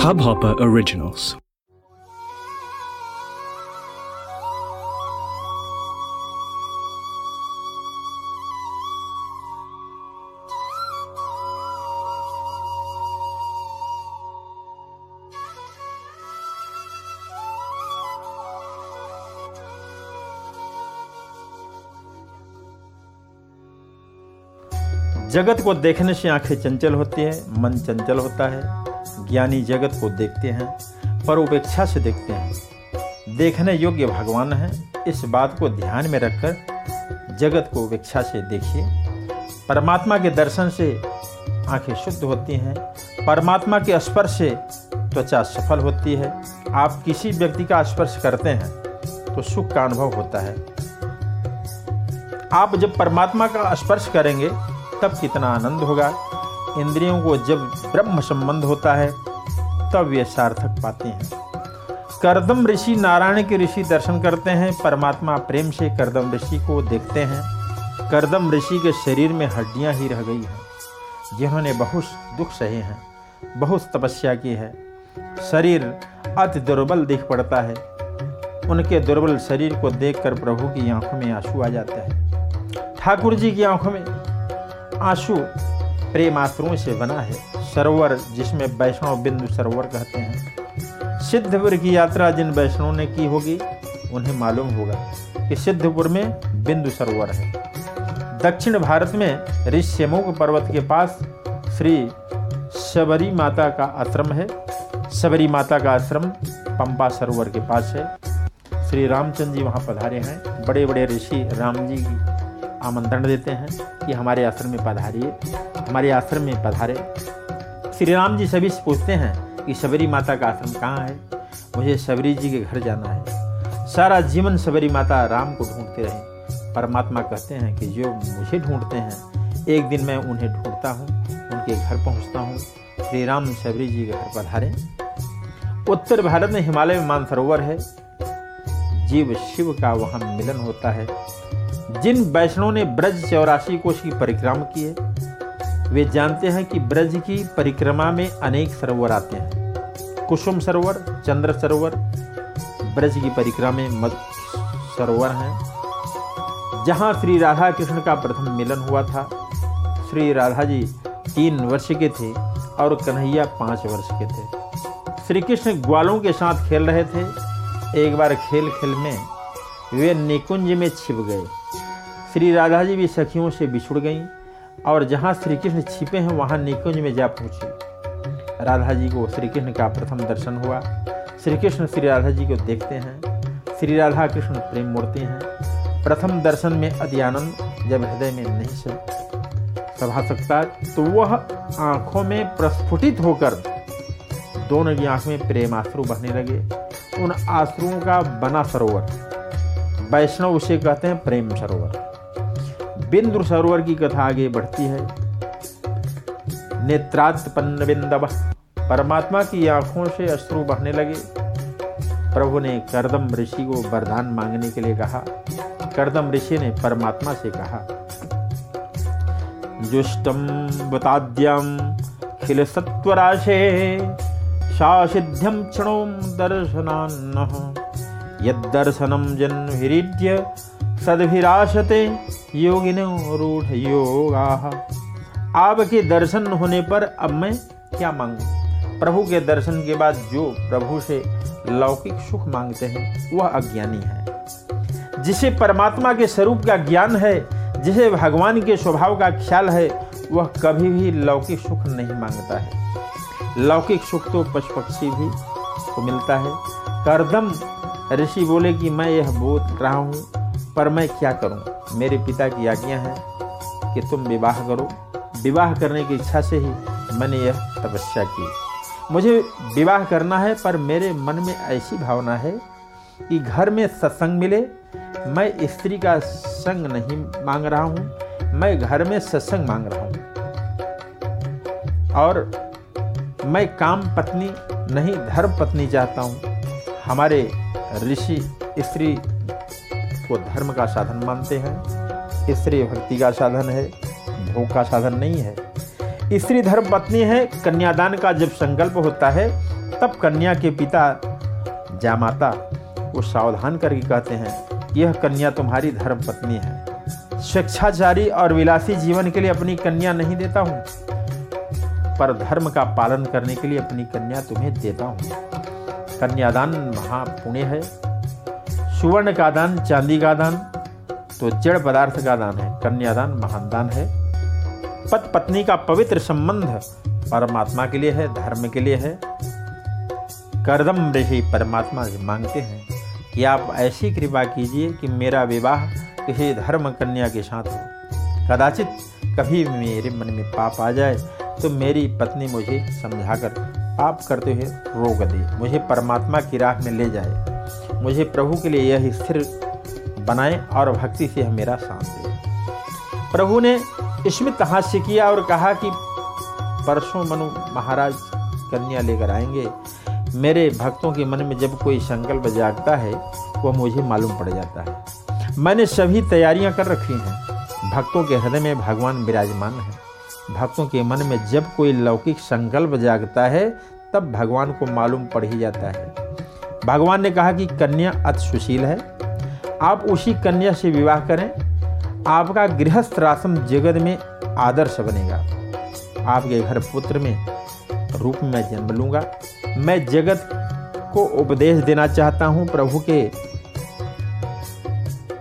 Hubhopper Originals. जगत को देखने से आँखें चंचल होती हैं मन चंचल होता है ज्ञानी जगत को देखते हैं पर उपेक्षा से देखते हैं। देखने योग्य भगवान है, इस बात को ध्यान में रखकर जगत को उपेक्षा से देखिए। परमात्मा के दर्शन से आँखें शुद्ध होती हैं, परमात्मा के स्पर्श से त्वचा सफल होती है। आप किसी व्यक्ति का स्पर्श करते हैं तो सुख का अनुभव होता है। आप जब परमात्मा का स्पर्श करेंगे, तब कितना आनंद होगा। इंद्रियों को जब ब्रह्म संबंध होता है, तब ये सार्थक पाते हैं। करदम ऋषि नारायण के ऋषि दर्शन करते हैं, परमात्मा प्रेम से करदम ऋषि को देखते हैं। करदम ऋषि के शरीर में हड्डियाँ ही रह गई हैं, जिन्होंने बहुत दुख सहे हैं, बहुत तपस्या की है। शरीर अति दुर्बल दिख पड़ता है। उनके दुर्बल शरीर को देखकर प्रभु की आँखों में आँसू आ जाता है। ठाकुर जी की आँखों में आँसू प्रेमाश्रुओं से बना है। सरोवर, जिसमें वैष्णव बिंदु सरोवर कहते हैं। सिद्धपुर की यात्रा जिन वैष्णवों ने की होगी, उन्हें मालूम होगा कि सिद्धपुर में बिंदु सरोवर है। दक्षिण भारत में ऋष्यमुख पर्वत के पास श्री शबरी माता का आश्रम है। शबरी माता का आश्रम पंपा सरोवर के पास है। श्री रामचंद्र जी वहाँ पधारे हैं। बड़े बड़े ऋषि राम जी आमंत्रण देते हैं कि हमारे आश्रम में पधारिए। हमारे आश्रम में पधारे। श्री राम जी सभी से पूछते हैं कि शबरी माता का आश्रम कहाँ है? मुझे शबरी जी के घर जाना है। सारा जीवन शबरी माता राम को ढूंढते रहे। परमात्मा कहते हैं कि जो मुझे ढूंढते हैं, एक दिन मैं उन्हें ढूंढता हूँ, उनके घर पहुँचता हूँ। श्री राम शबरी जी के घर पधारे। उत्तर भारत में हिमालय में मानसरोवर है। जीव शिव का वहाँ मिलन होता है। जिन वैष्णव ने ब्रज चौरासी कोश की परिक्रमा की है वे जानते हैं कि ब्रज की परिक्रमा में अनेक सरोवर आते हैं। कुसुम सरोवर, चंद्र सरोवर, ब्रज की परिक्रमा में मद सरोवर हैं। जहाँ श्री राधा कृष्ण का प्रथम मिलन हुआ था, श्री राधा जी तीन वर्ष के थे और कन्हैया पाँच वर्ष के थे। श्री कृष्ण ग्वालों के साथ खेल रहे थे। एक बार खेल खेल में वे निकुंज में छिप गए। श्री राधा जी भी सखियों से बिछुड़ गईं। और जहाँ श्री कृष्ण छिपे हैं, वहाँ निकुंज में जा पहुँची। राधा जी को श्री कृष्ण का प्रथम दर्शन हुआ। श्री कृष्ण श्री राधा जी को देखते हैं। श्री राधा कृष्ण प्रेम मूर्ति हैं। प्रथम दर्शन में अति आनंद जब हृदय में नहीं सभा सकता तो वह आँखों में प्रस्फुटित होकर दोनों की आँख में प्रेम आश्रु बहने लगे। उन आश्रुओं का बना सरोवर। वैष्णव उसे कहते हैं प्रेम सरोवर। बिंदु सरोवर की कथा आगे बढ़ती है। नेत्रात्पन्न बिंदव परमात्मा की आँखों से अश्रु बहने लगे। प्रभु ने करदम ऋषि को वरदान मांगने के लिए कहा। करदम ऋषि ने परमात्मा से कहा जुष्टम बताद्यम खिल सत्वराशे शासिध्यम क्षणोम दर्शनान्न। यदर्शनम जन्म हिरीड्य सदभिराशते योगिनो रूढ़ योगा। आपके दर्शन होने पर अब मैं क्या मांगू? प्रभु के दर्शन के बाद जो प्रभु से लौकिक सुख मांगते हैं, वह अज्ञानी है। जिसे परमात्मा के स्वरूप का ज्ञान है, जिसे भगवान के स्वभाव का ख्याल है, वह कभी भी लौकिक सुख नहीं माँगता है। लौकिक सुख तो पशु पक्षी भी को मिलता है। करदम ऋषि बोले कि मैं यह बोल रहा हूँ पर मैं क्या करूँ? मेरे पिता की आज्ञा है कि तुम विवाह करो। विवाह करने की इच्छा से ही मैंने यह तपस्या की। मुझे विवाह करना है, पर मेरे मन में ऐसी भावना है कि घर में सत्संग मिले। मैं स्त्री का संग नहीं मांग रहा हूँ, मैं घर में सत्संग मांग रहा हूँ। और मैं काम पत्नी नहीं, धर्म पत्नी चाहता हूँ। हमारे ऋषि स्त्री को धर्म का साधन मानते हैं। स्त्री भक्ति का साधन है, भोग का साधन नहीं है। स्त्री धर्म पत्नी है, कन्यादान का जब संकल्प होता है, तब कन्या के पिता जामाता वो सावधान करके कहते हैं, यह कन्या तुम्हारी धर्म पत्नी है। स्वेच्छाचारी और विलासी जीवन के लिए अपनी कन्या नहीं देता हूँ, पर धर्म का पालन करने के लिए अपनी कन्या तुम्हें देता हूँ। कन्यादान महापुण्य है सुवर्ण का दान चांदी का दान तो जड़ पदार्थ का दान है, कन्यादान महान दान है। पत पत्नी का पवित्र संबंध परमात्मा के लिए है, धर्म के लिए है। करदम ऋषि परमात्मा से मांगते हैं कि आप ऐसी कृपा कीजिए कि मेरा विवाह किसी धर्म कन्या के साथ हो। कदाचित कभी मेरे मन में पाप आ जाए तो मेरी पत्नी मुझे समझाकर पाप करते हुए रोक दे। मुझे परमात्मा की राह में ले जाए। मुझे प्रभु के लिए यह स्थिर बनाए और भक्ति से मेरा साथ दे। प्रभु ने स्मित हास्य किया और कहा कि परसों मनु महाराज कन्या लेकर आएँगे। मेरे भक्तों के मन में जब कोई संकल्प जागता है, वह मुझे मालूम पड़ जाता है। मैंने सभी तैयारियाँ कर रखी हैं। भक्तों के हृदय में भगवान विराजमान है। भक्तों के मन में जब कोई लौकिक संकल्प जागता है, तब भगवान को मालूम पड़ ही जाता है। भगवान ने कहा कि कन्या अति सुशील है। आप उसी कन्या से विवाह करें। आपका गृहस्थ रासम जगत में आदर्श बनेगा। आपके घर पुत्र में रूप में जन्म लूँगा। मैं जगत को उपदेश देना चाहता हूँ। प्रभु के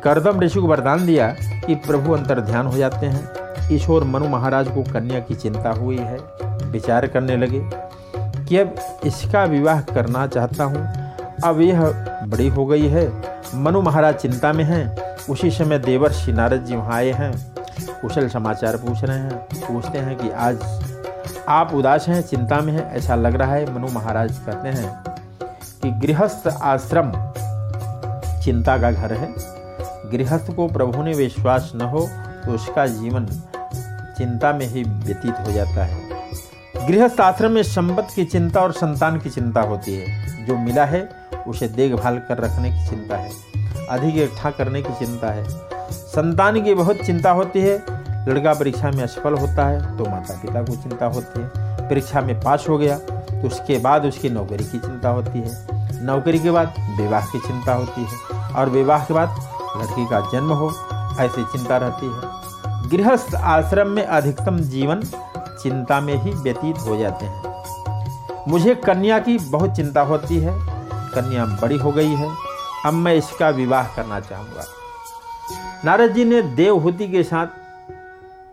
करदम ऋषि को वरदान दिया कि प्रभु अंतर ध्यान हो जाते हैं। ईश्वर मनु महाराज को कन्या की चिंता हुई है। विचार करने लगे कि अब इसका विवाह करना चाहता हूँ। अब यह बड़ी हो गई है। मनु महाराज चिंता में हैं। उसी समय देवर श्री नारद जी वहाँ आए हैं। कुशल समाचार पूछ रहे हैं। पूछते हैं कि आज आप उदास हैं, चिंता में हैं, ऐसा लग रहा है, मनु महाराज कहते हैं कि गृहस्थ आश्रम चिंता का घर है। गृहस्थ को प्रभु ने विश्वास न हो तो उसका जीवन चिंता में ही व्यतीत हो जाता है। गृहस्थ आश्रम में संपत्ति की चिंता और संतान की चिंता होती है। जो मिला है उसे देखभाल कर रखने की चिंता है, अधिक इकट्ठा करने की चिंता है। संतान की बहुत चिंता होती है। लड़का परीक्षा में असफल होता है तो माता पिता को चिंता होती है। परीक्षा में पास हो गया तो उसके बाद उसकी नौकरी की चिंता होती है। नौकरी के बाद विवाह की चिंता होती है और विवाह के बाद लड़की का जन्म हो, ऐसी चिंता रहती है। गृहस्थ आश्रम में अधिकतम जीवन चिंता में ही व्यतीत हो जाते हैं। मुझे कन्या की बहुत चिंता होती है। कन्या बड़ी हो गई है। अब मैं इसका विवाह करना चाहूँगा। नारद जी ने देवहूति के साथ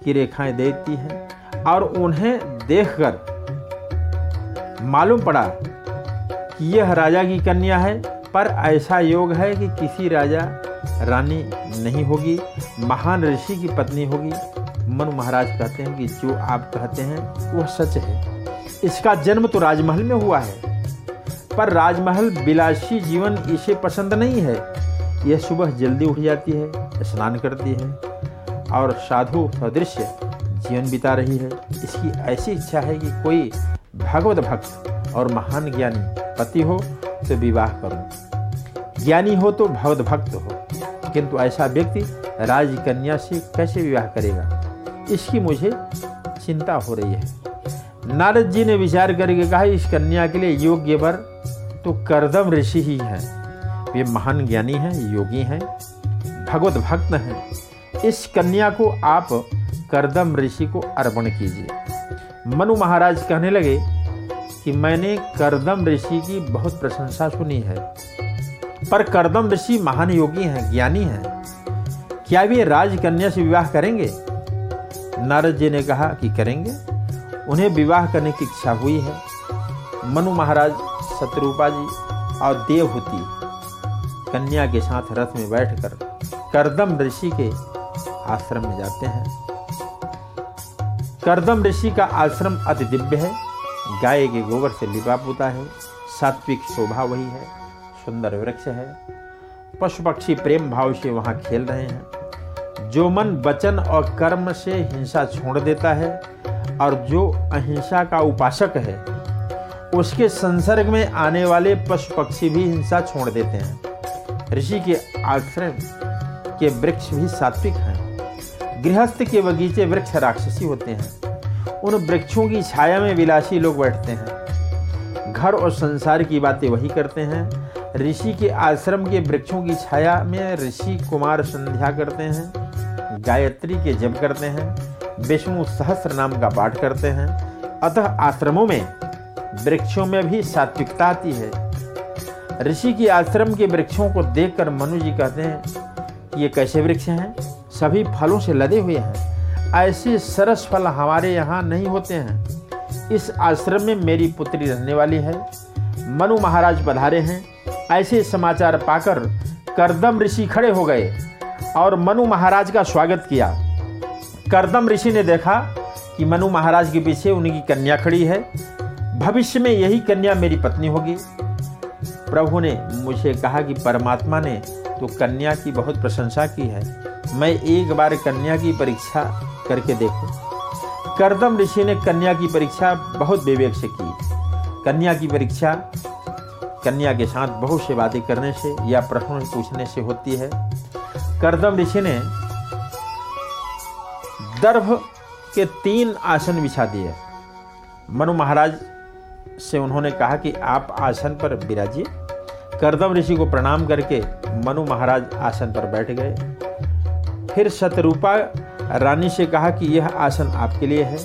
की रेखाएँ देखती हैं और उन्हें देखकर मालूम पड़ा कि यह राजा की कन्या है, पर ऐसा योग है कि किसी राजा रानी नहीं होगी, महान ऋषि की पत्नी होगी। मनु महाराज कहते हैं कि जो आप कहते हैं, वह सच है। इसका जन्म तो राजमहल में हुआ है। पर राजमहल बिलासी जीवन इसे पसंद नहीं है। यह सुबह जल्दी उठ जाती है, स्नान करती है और साधु सदृश्य जीवन बिता रही है। इसकी ऐसी इच्छा है कि कोई भगवत भक्त और महान ज्ञानी पति हो तो विवाह करूँ। ज्ञानी हो तो भगवत भक्त हो, किंतु ऐसा व्यक्ति राजकन्या से कैसे विवाह करेगा? इसकी मुझे चिंता हो रही है। नारद जी ने विचार करके कहा, इस कन्या के लिए योग्य वर तो करदम ऋषि ही है। वे महान ज्ञानी हैं, योगी हैं, भगवत भक्त हैं। इस कन्या को आप करदम ऋषि को अर्पण कीजिए। मनु महाराज कहने लगे कि मैंने करदम ऋषि की बहुत प्रशंसा सुनी है। पर करदम ऋषि महान योगी हैं, ज्ञानी हैं। क्या वे राजकन्या से विवाह करेंगे? नारद जी ने कहा कि करेंगे। उन्हें विवाह करने की इच्छा हुई है। मनु महाराज शत्रुपा जी और देवहूति कन्या के साथ रथ में बैठकर करदम ऋषि के आश्रम में जाते हैं। करदम ऋषि का आश्रम अति दिव्य है। गाय के गोबर से लिपा पुता है। सात्विक शोभा वही है। सुंदर वृक्ष है। पशु पक्षी प्रेम भाव से वहाँ खेल रहे हैं। जो मन वचन और कर्म से हिंसा छोड़ देता है और जो अहिंसा का उपासक है उसके संसर्ग में आने वाले पशु पक्षी भी हिंसा छोड़ देते हैं। ऋषि के आश्रम के वृक्ष भी सात्विक हैं। गृहस्थ के बगीचे वृक्ष राक्षसी होते हैं। उन वृक्षों की छाया में विलासी लोग बैठते हैं। घर और संसार की बातें वही करते हैं। ऋषि के आश्रम के वृक्षों की छाया में ऋषि कुमार संध्या करते हैं। गायत्री के जप करते हैं। विष्णु सहस्र नाम का पाठ करते हैं। अतः आश्रमों में वृक्षों में भी सात्विकता आती है। ऋषि के आश्रम के वृक्षों को देखकर मनु जी कहते हैं कि ये कैसे वृक्ष हैं? सभी फलों से लदे हुए हैं। ऐसे सरस फल हमारे यहाँ नहीं होते हैं। इस आश्रम में मेरी पुत्री रहने वाली है। मनु महाराज पधारे हैं। ऐसे समाचार पाकर करदम ऋषि खड़े हो गए और मनु महाराज का स्वागत किया। करदम ऋषि ने देखा कि मनु महाराज के पीछे उनकी कन्या खड़ी है। भविष्य में यही कन्या मेरी पत्नी होगी। प्रभु ने मुझे कहा कि परमात्मा ने तो कन्या की बहुत प्रशंसा की है। मैं एक बार कन्या की परीक्षा करके देखूँ। करदम ऋषि ने कन्या की परीक्षा बहुत विवेक से की। कन्या की परीक्षा कन्या के साथ बहुत से बातें करने से या प्रश्नों पूछने से होती है। करदम ऋषि ने दर्भ के तीन आसन बिछा दिए। मनु महाराज से उन्होंने कहा कि आप आसन पर विराजिए। करदम ऋषि को प्रणाम करके मनु महाराज आसन पर बैठ गए। फिर शतरूपा रानी से कहा कि यह आसन आपके लिए है।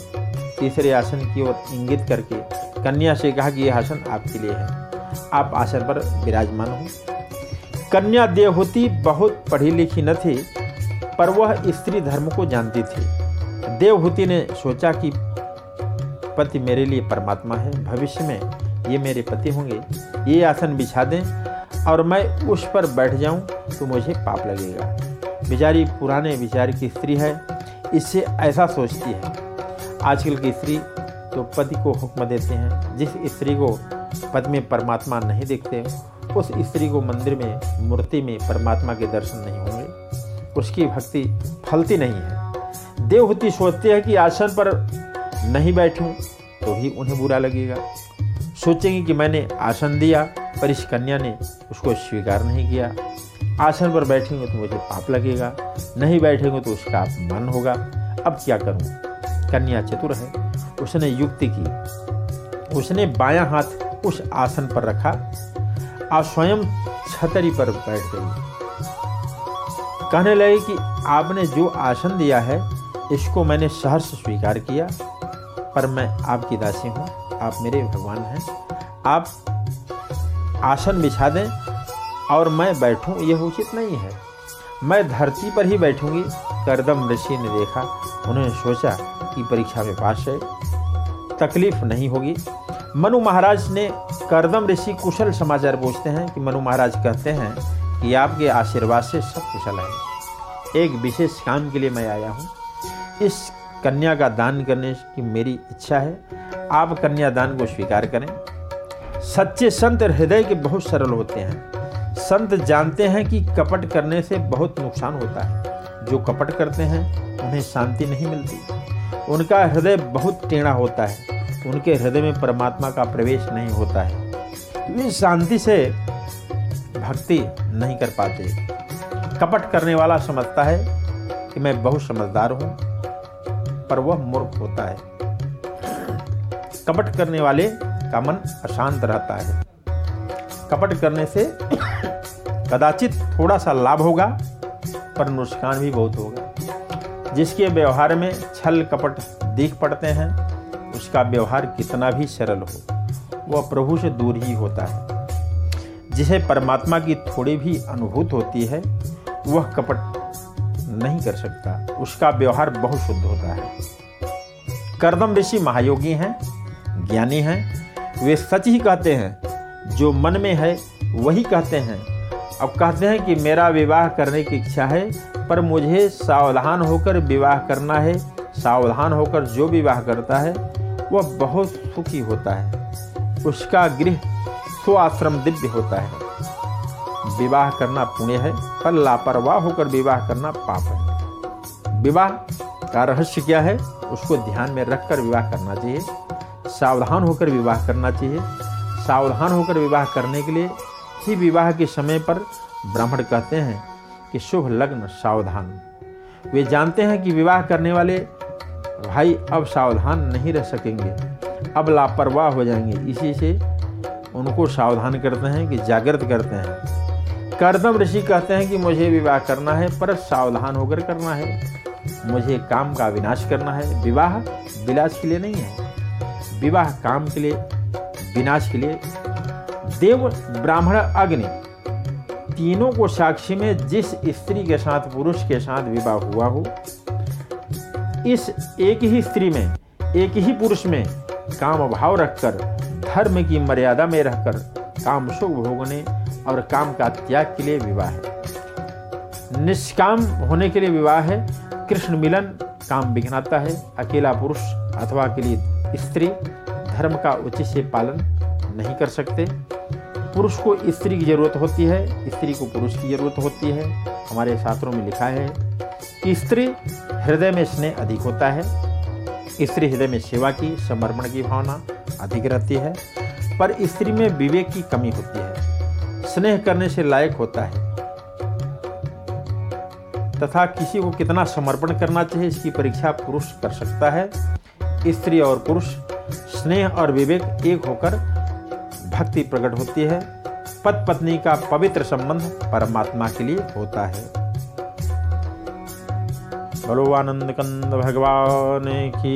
तीसरे आसन की ओर इंगित करके कन्या से कहा कि यह आसन आपके लिए है। आप आसन पर विराजमान हो। कन्या देवहूति बहुत पढ़ी लिखी न थी, पर वह स्त्री धर्म को जानती थी। देवहूति ने सोचा कि पति मेरे लिए परमात्मा है। भविष्य में ये मेरे पति होंगे। ये आसन बिछा दें और मैं उस पर बैठ जाऊँ तो मुझे पाप लगेगा। बेचारी पुराने विचार की स्त्री है, इससे ऐसा सोचती है। आजकल की स्त्री तो पति को हुक्म देते हैं। जिस स्त्री को पद में परमात्मा नहीं देखते, उस स्त्री को मंदिर में, मूर्ति में परमात्मा के दर्शन नहीं होंगे। उसकी भक्ति फलती नहीं है। देवहूति सोचते हैं कि आसन पर नहीं बैठूं तो ही उन्हें बुरा लगेगा। सोचेंगे कि मैंने आसन दिया, पर इस कन्या ने उसको स्वीकार नहीं किया। आसन पर बैठेंगे तो मुझे पाप लगेगा, नहीं बैठेंगे तो उसका अपमान होगा। अब क्या करूँ? कन्या चतुर है, उसने युक्ति की। उसने बायां हाथ उस आसन पर रखा और स्वयं छतरी पर बैठ गई। कहने लगे कि आपने जो आसन दिया है, इसको मैंने सहर्ष स्वीकार किया। पर मैं आपकी दासी हूँ। आप मेरे भगवान हैं। आप आसन बिछा दें और मैं बैठूं, यह उचित नहीं है। मैं धरती पर ही बैठूँगी, करदम ऋषि ने देखा। उन्होंने सोचा कि परीक्षा में पास है। तकलीफ़ नहीं होगी। मनु महाराज ने करदम ऋषि कुशल समाचार पूछते हैं कि मनु महाराज कहते हैं कि आपके आशीर्वाद से सब कुशल है। एक विशेष काम के लिए मैं आया हूँ। इस कन्या का दान करने की मेरी इच्छा है। आप कन्यादान को स्वीकार करें। सच्चे संत हृदय के बहुत सरल होते हैं। संत जानते हैं कि कपट करने से बहुत नुकसान होता है। जो कपट करते हैं, उन्हें शांति नहीं मिलती। उनका हृदय बहुत टेढ़ा होता है। उनके हृदय में परमात्मा का प्रवेश नहीं होता है। वे शांति से भक्ति नहीं कर पाते। कपट करने वाला समझता है कि मैं बहुत समझदार हूँ। पर वह मूर्ख होता है। कपट करने वाले का मन अशांत रहता है। कपट करने से कदाचित थोड़ा सा लाभ होगा, पर नुकसान भी बहुत होगा। जिसके व्यवहार में छल कपट दिख पड़ते हैं, उसका व्यवहार कितना भी सरल हो, वह प्रभु से दूर ही होता है। जिसे परमात्मा की थोड़ी भी अनुभूत होती है, वह कपट नहीं कर सकता। उसका व्यवहार बहुत शुद्ध होता है। करदम ऋषि महायोगी हैं, ज्ञानी हैं। वे सच ही कहते हैं, जो मन में है, वही कहते हैं। अब कहते हैं कि मेरा विवाह करने की इच्छा है, पर मुझे सावधान होकर विवाह करना है। सावधान होकर जो विवाह करता है, वह बहुत सुखी होता है। उसका गृह स्वआश्रम दिव्य होता है। विवाह करना पुण्य है, पर लापरवाह होकर विवाह करना पाप है। विवाह का रहस्य क्या है, उसको ध्यान में रखकर विवाह करना चाहिए। सावधान होकर विवाह करना चाहिए। सावधान होकर विवाह करने के लिए ही विवाह के समय पर ब्राह्मण कहते हैं कि शुभ लग्न सावधान। वे जानते हैं कि विवाह करने वाले भाई अब सावधान नहीं रह सकेंगे, अब लापरवाह हो जाएँगे। इसी से उनको सावधान करते हैं कि जागृत करते हैं। करदम ऋषि कहते हैं कि मुझे विवाह करना है, पर सावधान होकर करना है। मुझे काम का विनाश करना है। विवाह विलास के लिए नहीं है। विवाह काम के लिए, विनाश के लिए। देव, ब्राह्मण, अग्नि तीनों को साक्षी में जिस स्त्री के साथ, पुरुष के साथ विवाह हुआ हो, इस एक ही स्त्री में, एक ही पुरुष में काम भाव रखकर, धर्म की मर्यादा में रहकर, काम सुख भोगने और काम का त्याग के लिए विवाह है। निष्काम होने के लिए विवाह है। कृष्ण मिलन काम बिघनाता है। अकेला पुरुष अथवा अकेली स्त्री धर्म का उचित से पालन नहीं कर सकते। पुरुष को स्त्री की ज़रूरत होती है। स्त्री को पुरुष की ज़रूरत होती है। हमारे शास्त्रों में लिखा है कि स्त्री हृदय में स्नेह अधिक होता है। स्त्री हृदय में सेवा की समर्पण की भावना अधिक रहती है। पर स्त्री में विवेक की कमी होती है। स्नेह करने से लायक होता है। तथा किसी को कितना समर्पण करना चाहिए, इसकी परीक्षा पुरुष कर सकता है। स्त्री और पुरुष, स्नेह और विवेक एक होकर भक्ति प्रकट होती है। पत पत्नी का पवित्र संबंध परमात्मा के लिए होता है। बोलो आनंद कंद भगवान की